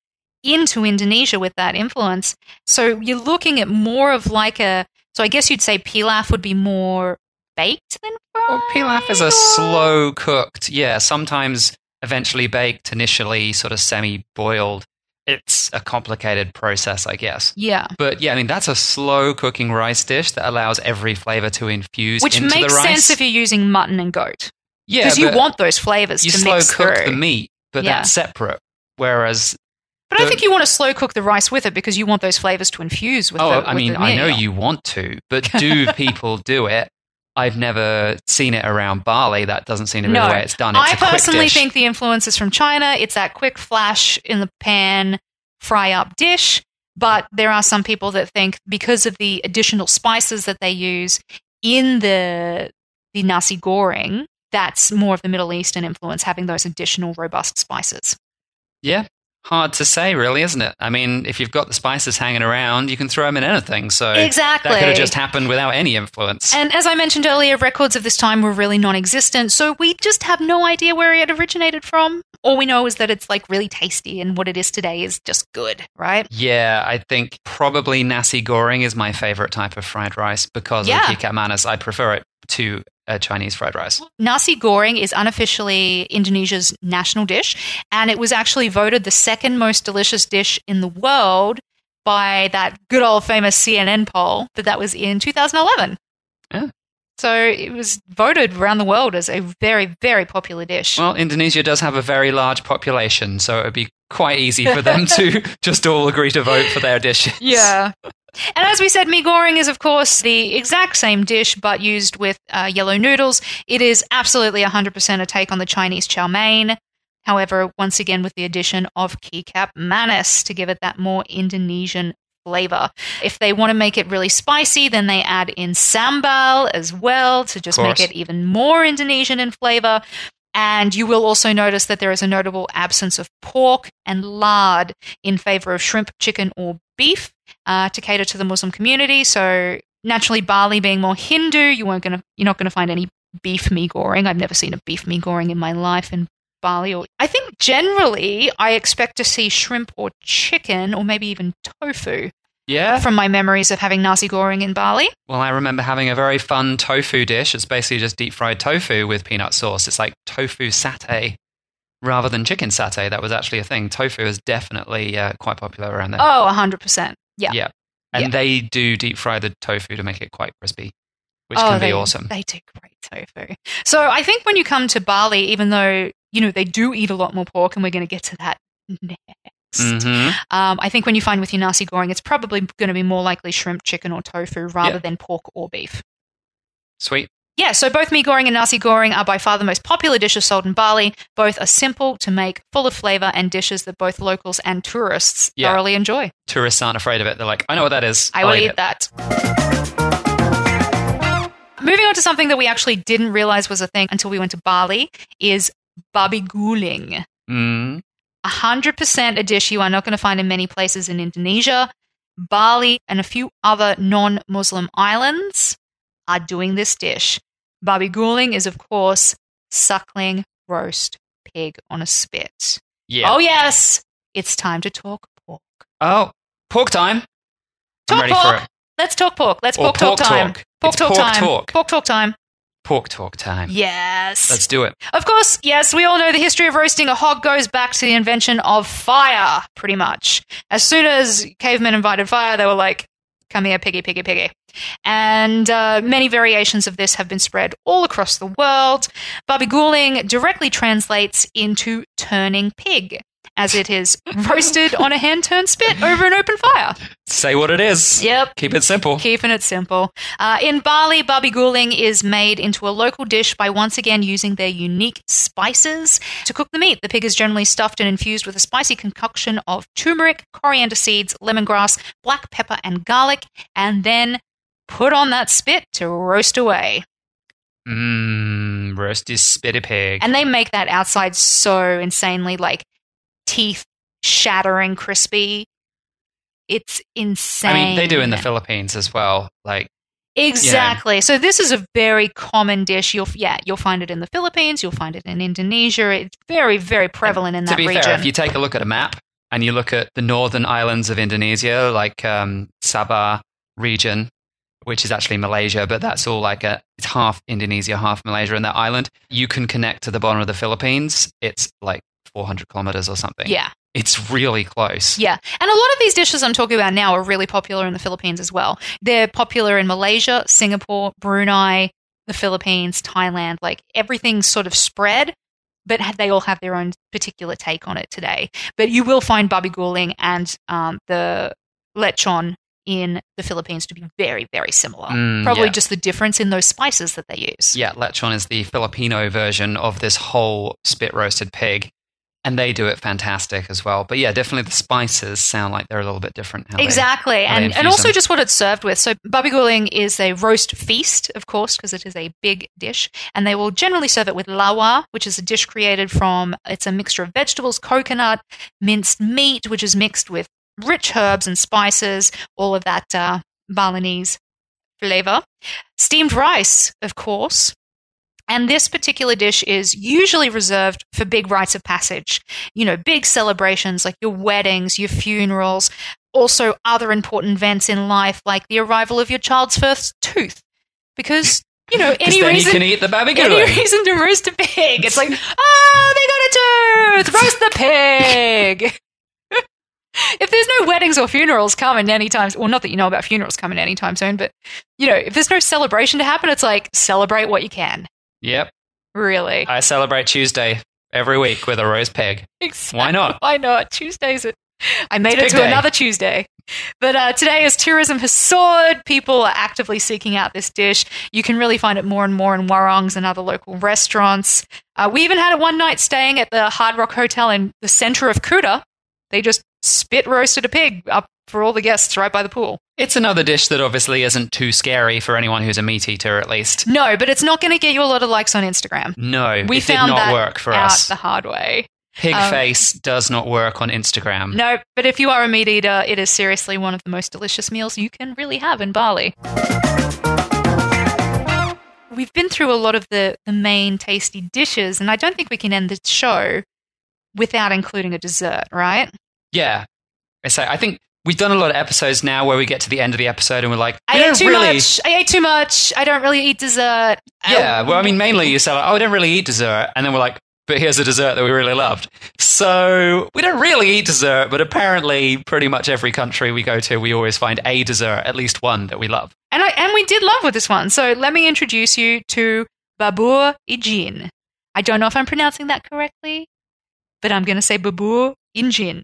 into Indonesia with that influence. So you're looking at more of like a. So I guess you'd say pilaf would be more baked than fried. Well, pilaf is a slow cooked, yeah, sometimes eventually baked, initially sort of semi boiled. It's a complicated process, I guess. Yeah. But yeah, I mean that's a slow cooking rice dish that allows every flavor to infuse Which into makes the rice. sense if you're using mutton and goat. yeah, Because you want those flavors you to slow cook through. the meat, but Yeah. that's separate. Whereas But I think you want to slow cook the rice with it because you want those flavors to infuse with oh, the I mean, I know you want to, but *laughs* do people do it? I've never seen it around Bali. That doesn't seem to be No. the way it's done. It's I personally think the influence is from China. It's that quick flash in the pan, fry up dish. But there are some people that think because of the additional spices that they use in the the nasi goreng, that's more of the Middle Eastern influence, having those additional robust spices. Yeah, hard to say, really, isn't it? I mean, if you've got the spices hanging around, you can throw them in anything. So Exactly. that could have just happened without any influence. And as I mentioned earlier, records of this time were really non existent, so we just have no idea where it originated from. All we know is that it's like really tasty, and what it is today is just good, right? yeah, I think probably nasi goreng is my favorite type of fried rice because Yeah. of kikap manis. I prefer it to a Chinese fried rice. Nasi goreng is unofficially Indonesia's national dish, and it was actually voted the second most delicious dish in the world by that good old famous CNN poll, but that was in 2011. Yeah. So it was voted around the world as a very, very popular dish. Well, Indonesia does have a very large population, so it would be quite easy for them *laughs* to just all agree to vote for their dishes. Yeah. And as we said, mee goreng is, of course, the exact same dish, but used with uh, yellow noodles. It is absolutely 100% a take on the Chinese chow mein. However, once again, with the addition of kikap manis to give it that more Indonesian flavor. If they want to make it really spicy, then they add in sambal as well to just make it even more Indonesian in flavor. And you will also notice that there is a notable absence of pork and lard in favor of shrimp, chicken, or beef uh, to cater to the Muslim community. So naturally, Bali being more Hindu, you weren't gonna you're not gonna find any beef mee goreng. I've never seen a beef mee goreng in my life in Bali. Or I think generally I expect to see shrimp or chicken or maybe even tofu Yeah. from my memories of having nasi goreng in Bali. Well, I remember having a very fun tofu dish. It's basically just deep fried tofu with peanut sauce. It's like tofu satay rather than chicken satay. That was actually a thing. Tofu is definitely uh, quite popular around there. Oh, 100%. Yeah. Yeah. And Yeah. they do deep fry the tofu to make it quite crispy. which can Oh, they, be awesome. They do great tofu. So I think when you come to Bali, even though you know they do eat a lot more pork, and we're going to get to that next. hmm Um, I think when you find with your nasi goreng, it's probably going to be more likely shrimp, chicken, or tofu rather Yeah. than pork or beef. Sweet. Yeah, so both mee goreng and nasi goreng are by far the most popular dishes sold in Bali. Both are simple to make, full of flavor, and dishes that both locals and tourists Yeah. thoroughly enjoy. Tourists aren't afraid of it. They're like, I know what that is. I I'll eat eat that. Moving on to something that we actually didn't realize was a thing until we went to Bali is babi guling. Mm. 100% a dish you are not going to find in many places in Indonesia. Bali and a few other non Muslim islands are doing this dish. Babi guling is, of course, suckling roast pig on a spit. Yeah. Oh, yes, it's time to talk pork. Oh, pork time. I'm Talk ready pork. for it. Let's talk pork. Let's Or pork talk time. talk. Pork talk pork time. talk. Pork talk time. Pork talk time. Yes. Let's do it. Of course, yes, we all know the history of roasting a hog goes back to the invention of fire, pretty much. As soon as cavemen invited fire, they were like, come here, piggy, piggy, piggy. And uh, many variations of this have been spread all across the world. Babi guling directly translates into turning pig, as it is *laughs* roasted on a hand turned spit over an open fire. Say what it is. Yep. Keep it simple. Keeping it simple. Uh, in Bali, babi guling is made into a local dish by once again using their unique spices to cook the meat. The pig is generally stuffed and infused with a spicy concoction of turmeric, coriander seeds, lemongrass, black pepper, and garlic, and then put on that spit to roast away. Mmm, roast roasty spitty pig. And they make that outside so insanely like teeth shattering crispy. It's insane. I mean, they do in the Philippines as well. Like, Exactly. So this is a very common dish. You'll yeah, you'll find it in the Philippines. You'll find it in Indonesia. It's very very prevalent in to that be region. fair, if you take a look at a map and you look at the northern islands of Indonesia, like um, Sabah region, which is actually Malaysia, but that's all like a it's half Indonesia, half Malaysia, and that island, you can connect to the bottom of the Philippines. It's like 400 kilometers or something. yeah, it's really close. yeah, and a lot of these dishes I'm talking about now are really popular in the Philippines as well. They're popular in Malaysia, Singapore, Brunei, the Philippines, Thailand. Like everything's sort of spread. But they all have their own particular take on it today. But you will find babi guling and um, the lechon in the Philippines to be very, very similar. Mm, Probably yeah. just the difference in those spices that they use. Yeah, lechon is the Filipino version of this whole spit roasted pig. And they do it fantastic as well. But yeah, definitely the spices sound like they're a little bit different. Exactly. they And, and also them. just what it's served with. So, babi guling is a roast feast, of course, because it is a big dish. And they will generally serve it with lawar, which is a dish created from, it's a mixture of vegetables, coconut, minced meat, which is mixed with rich herbs and spices, all of that uh, Balinese flavor. Steamed rice, of course. And this particular dish is usually reserved for big rites of passage. You know, big celebrations like your weddings, your funerals, also other important events in life like the arrival of your child's first tooth. Because, you know, *laughs* any then reason you can eat the any reason to roast a pig. It's like, oh, *laughs* they got a tooth. Roast the pig. If there's no weddings or funerals coming anytime, well, not that you know about funerals coming anytime soon, but you know, if there's no celebration to happen, it's like celebrate what you can. Yep. Really. I celebrate Tuesday every week with a rose peg. Exactly. Why not? Why not? Tuesdays. It. I made It's it to day. another Tuesday. But uh, today, as tourism has soared, people are actively seeking out this dish. You can really find it more and more in warungs and other local restaurants. Uh, we even had it one night staying at the Hard Rock Hotel in the center of Kuta. They just spit roasted a pig up for all the guests right by the pool. It's another dish that obviously isn't too scary for anyone who's a meat eater, at least. No, but it's not going to get you a lot of likes on Instagram. No, We it did found not that work for out us. the hard way. Pig um, face does not work on Instagram. No, but if you are a meat eater, it is seriously one of the most delicious meals you can really have in Bali. We've been through a lot of the, the main tasty dishes, and I don't think we can end the show without including a dessert, right? Yeah. I say I think we've done a lot of episodes now where we get to the end of the episode and we're like, I ate too really. much. I ate too much. I don't really eat dessert. Yeah, Uh, well, I mean, mainly you say like, oh, I don't really eat dessert, and then we're like, but but here's a dessert that we really loved. So we don't really eat dessert, but apparently, pretty much every country we go to, we always find a dessert, at least one that we love. And I and we did love with this one. So let me introduce you to babur ijin. I don't know if I'm pronouncing that correctly, but I'm going to say babur injin.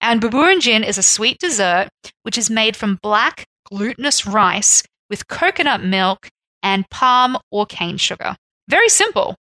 And babur injin is a sweet dessert which is made from black glutinous rice with coconut milk and palm or cane sugar. Very simple.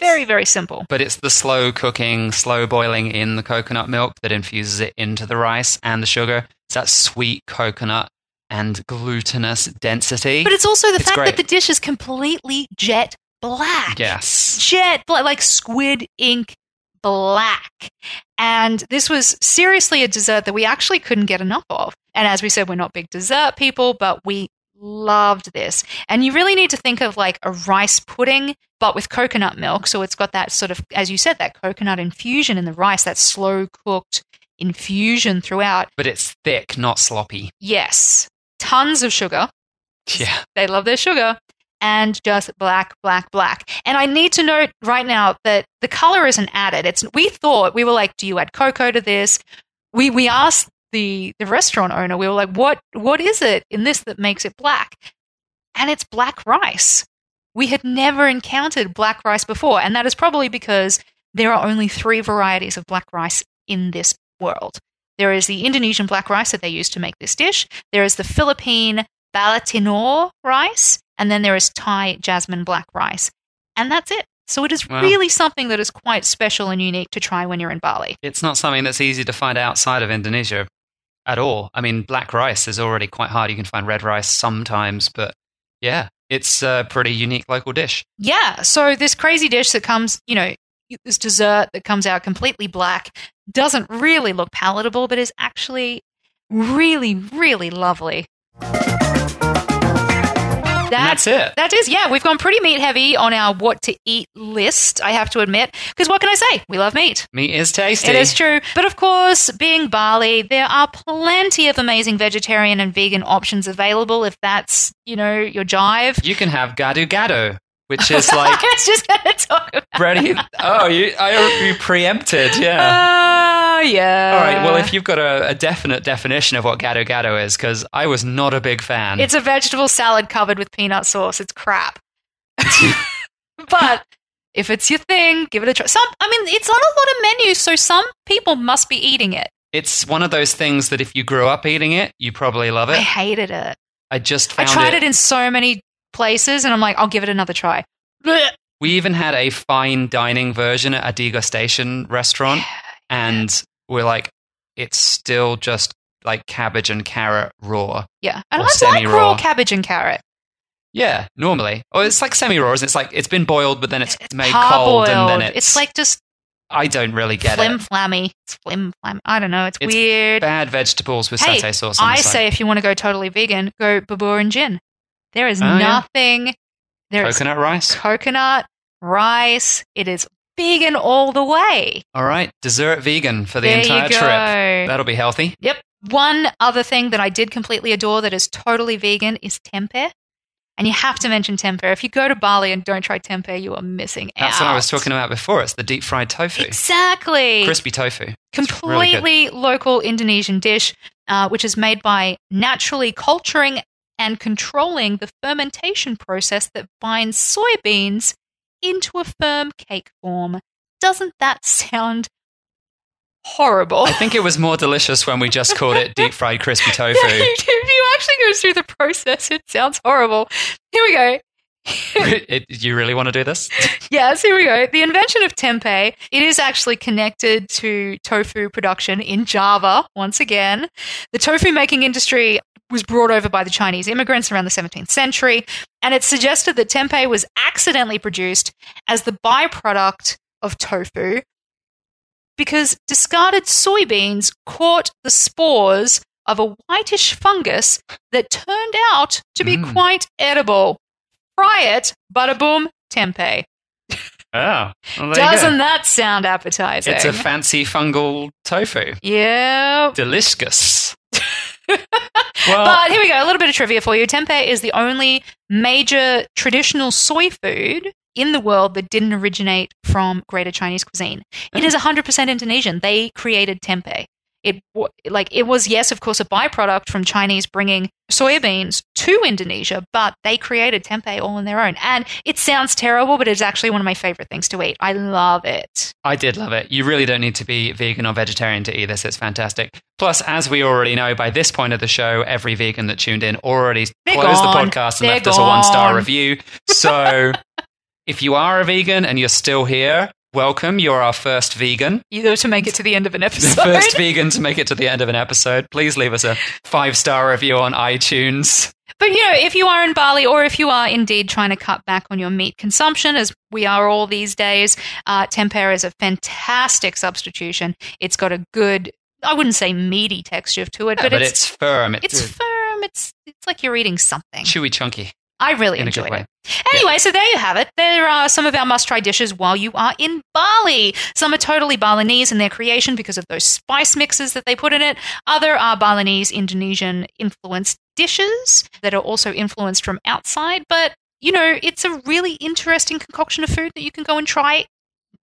Very, very simple. But it's the slow cooking, slow boiling in the coconut milk that infuses it into the rice and the sugar. It's that sweet coconut and glutinous density. But it's also the It's fact great. that the dish is completely jet black. yes. jet black, like squid ink black. And this was seriously a dessert that we actually couldn't get enough of. And as we said, we're not big dessert people, but we loved this. And you really need to think of like a rice pudding, but with coconut milk. So it's got that sort of, as you said, that coconut infusion in the rice, that slow cooked infusion throughout. But it's thick, not sloppy. Yes, tons of sugar. Yeah. They love their sugar. And just black, black, black. And I need to note right now that the color isn't added. It's we thought we were like, do you add cocoa to this? We we asked the the restaurant owner. We were like, what what is it in this that makes it black? And it's black rice. We had never encountered black rice before, and that is probably because there are only three varieties of black rice in this world. There is the Indonesian black rice that they use to make this dish. There is the Philippine Balatinaw rice, and then there is Thai jasmine black rice. And that's it. So it is Wow. really something that is quite special and unique to try when you're in Bali. It's not something that's easy to find outside of Indonesia at all. I mean, black rice is already quite hard. You can find red rice sometimes, but yeah, it's a pretty unique local dish. Yeah, so this crazy dish that comes, you know, this dessert that comes out completely black doesn't really look palatable, but is actually really, really lovely. And that's it. That is, yeah, we've gone pretty meat heavy on our what to eat list, I have to admit. Because what can I say? We love meat. Meat is tasty. It is true. But of course, being Bali, there are plenty of amazing vegetarian and vegan options available if that's, you know, your jive. You can have gado gado, which is *laughs* like I was just going to talk about ready. Oh, you, I, you preempted. Yeah. Uh, Oh, yeah. All right. Well, if you've got a, a definite definition of what gado gado is, because I was not a big fan. It's a vegetable salad covered with peanut sauce. It's crap. *laughs* but if it's your thing, give it a try. Some, I mean, it's on a lot of menus, so some people must be eating it. It's one of those things that if you grew up eating it, you probably love it. I hated it. I just I tried it. in so many places, and I'm like, I'll give it another try. Blech. We even had a fine dining version at a degustation restaurant, and we're like, it's still just like cabbage and carrot raw. Yeah, and I like semi-raw. cabbage and carrot. Yeah, normally. Or it's like semi raw. It's like it's been boiled, but then it's, made Parboiled. cold, and then it's, it's like just I don't really get flim it. flammy. It's flim flam. I don't know. It's, It's weird. Bad vegetables with Hey, satay sauce. I say if you want to go totally vegan, go babur injin. There is Oh, yeah. nothing. There is coconut rice. coconut, rice. It is vegan all the way. All right, dessert vegan for the there entire trip. That'll be healthy. Yep. One other thing that I did completely adore that is totally vegan is tempeh. And you have to mention tempeh. If you go to Bali and don't try tempeh, you are missing That's out. That's what I was talking about before. It's the deep fried tofu, Exactly. crispy tofu. It's really completely local Indonesian dish, uh, which is made by naturally culturing and controlling the fermentation process that binds soybeans into a firm cake form. Doesn't that sound horrible? I think it was more delicious when we just called it deep fried crispy *laughs* tofu. Yeah, if you actually go through the process, it sounds horrible. Here we go. You really want to do this? *laughs* Yes, here we go. The invention of tempeh, it is actually connected to tofu production in Java once again. The tofu making industry was brought over by the Chinese immigrants around the 17th century, and it's suggested that tempeh was accidentally produced as the byproduct of tofu because discarded soybeans caught the spores of a whitish fungus that turned out to be Mm. quite edible. Fry it, bada boom, tempeh. Oh, well, there you go. Doesn't that sound appetizing? It's a fancy fungal tofu. yeah. Delicious. Well, But here we go. A little bit of trivia for you. Tempeh is the only major traditional soy food in the world that didn't originate from Greater Chinese cuisine. It mm. is 100% Indonesian. They created tempeh. It like it was yes, of course, a byproduct from Chinese bringing soybeans to Indonesia, but they created tempeh all on their own. And it sounds terrible, but it's actually one of my favorite things to eat. I love it. I did love it. You really don't need to be vegan or vegetarian to eat this. It's fantastic. Plus, as we already know by this point of the show, every vegan that tuned in already They're closed gone. the podcast and They're left us a one star review. So *laughs* if you are a vegan and you're still here, welcome. You're our first vegan. Either to make it to the end of an *laughs* The episode. first vegan to make it to the end of an episode. Please leave us a five star review on iTunes. But you know, if you are in Bali or if you are indeed trying to cut back on your meat consumption, as we are all these days, uh, tempeh is a fantastic substitution. It's got a good, I wouldn't say meaty texture to it, Yeah, but, but, it's it's, firm. It's, it's firm. It's it's like you're eating something. chewy, chunky. I really in enjoyed it. Anyway, so there you have it. There are some of our must try dishes while you are in Bali. Some are totally Balinese in their creation because of those spice mixes that they put in it. Other are Balinese Indonesian influenced dishes that are also influenced from outside. But, you know, it's a really interesting concoction of food that you can go and try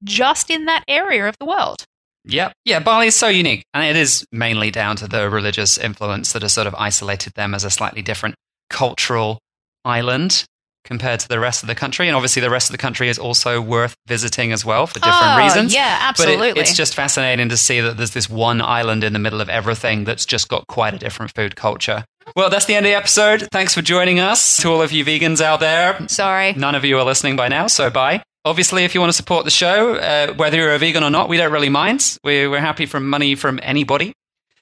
just in that area of the world. Yep. Yeah, Bali is so unique. And it is mainly down to the religious influence that has sort of isolated them as a slightly different cultural island compared to the rest of the country. And obviously, the rest of the country is also worth visiting as well for different Oh, reasons. Yeah, But it- absolutely. it's just fascinating to see that there's this one island in the middle of everything that's just got quite a different food culture. Well, that's the end of the episode. Thanks for joining us. To all of you vegans out there, Sorry. None of you are listening by now, so bye. Obviously, if you want to support the show, uh, whether you're a vegan or not, we don't really mind. We're, we're happy for money from anybody.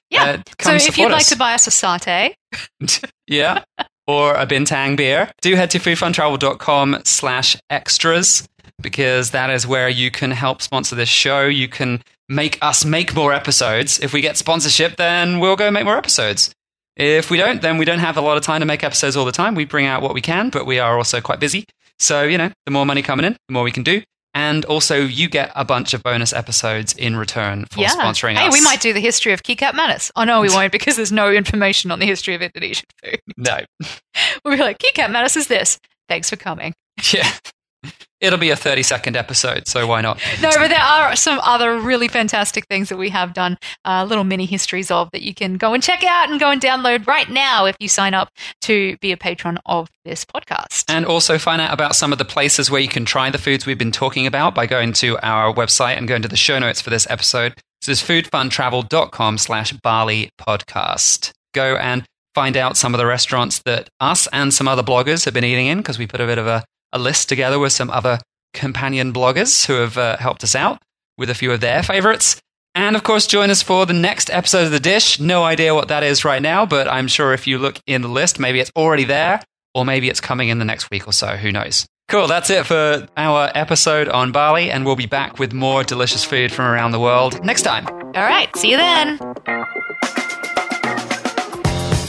Yeah. Uh, so if you'd support like to buy us a satay, *laughs* Yeah. Or a Bintang beer, do head to foodfuntravel.com slash extras because that is where you can help sponsor this show. You can make us make more episodes. If we get sponsorship, then we'll go make more episodes. If we don't, then we don't have a lot of time to make episodes all the time. We bring out what we can, but we are also quite busy. So, you know, the more money coming in, the more we can do. And also, you get a bunch of bonus episodes in return for yeah. sponsoring hey, us. we might do the history of Kikap Manis. Oh no, we won't because there's no information on the history of Indonesian food. No. *laughs* We'll be like, Kikap Manis is this. Thanks for coming. Yeah. *laughs* It'll be a 30 second episode, so why not? No, but there are some other really fantastic things that we have done, uh, little mini histories of that you can go and check out and go and download right now if you sign up to be a patron of this podcast. And also find out about some of the places where you can try the foods we've been talking about by going to our website and going to the show notes for this episode. This is foodfuntravel.com slash Bali podcast. Go and find out some of the restaurants that us and some other bloggers have been eating in because we put a bit of a, a list together with some other companion bloggers who have uh, helped us out with a few of their favorites. And of course, join us for the next episode of The Dish. No idea what that is right now, but I'm sure if you look in the list, maybe it's already there or maybe it's coming in the next week or so. Who knows? Cool. That's it for our episode on Bali, and we'll be back with more delicious food from around the world next time. All right, see you then.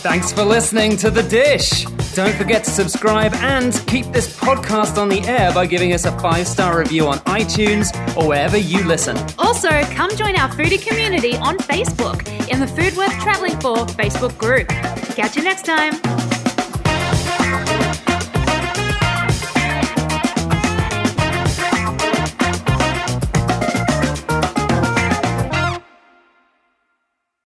Thanks for listening to The Dish. Don't forget to subscribe and keep this podcast on the air by giving us a five star review on iTunes or wherever you listen. Also, come join our foodie community on Facebook in the Food Worth Traveling For Facebook group. Catch you next time.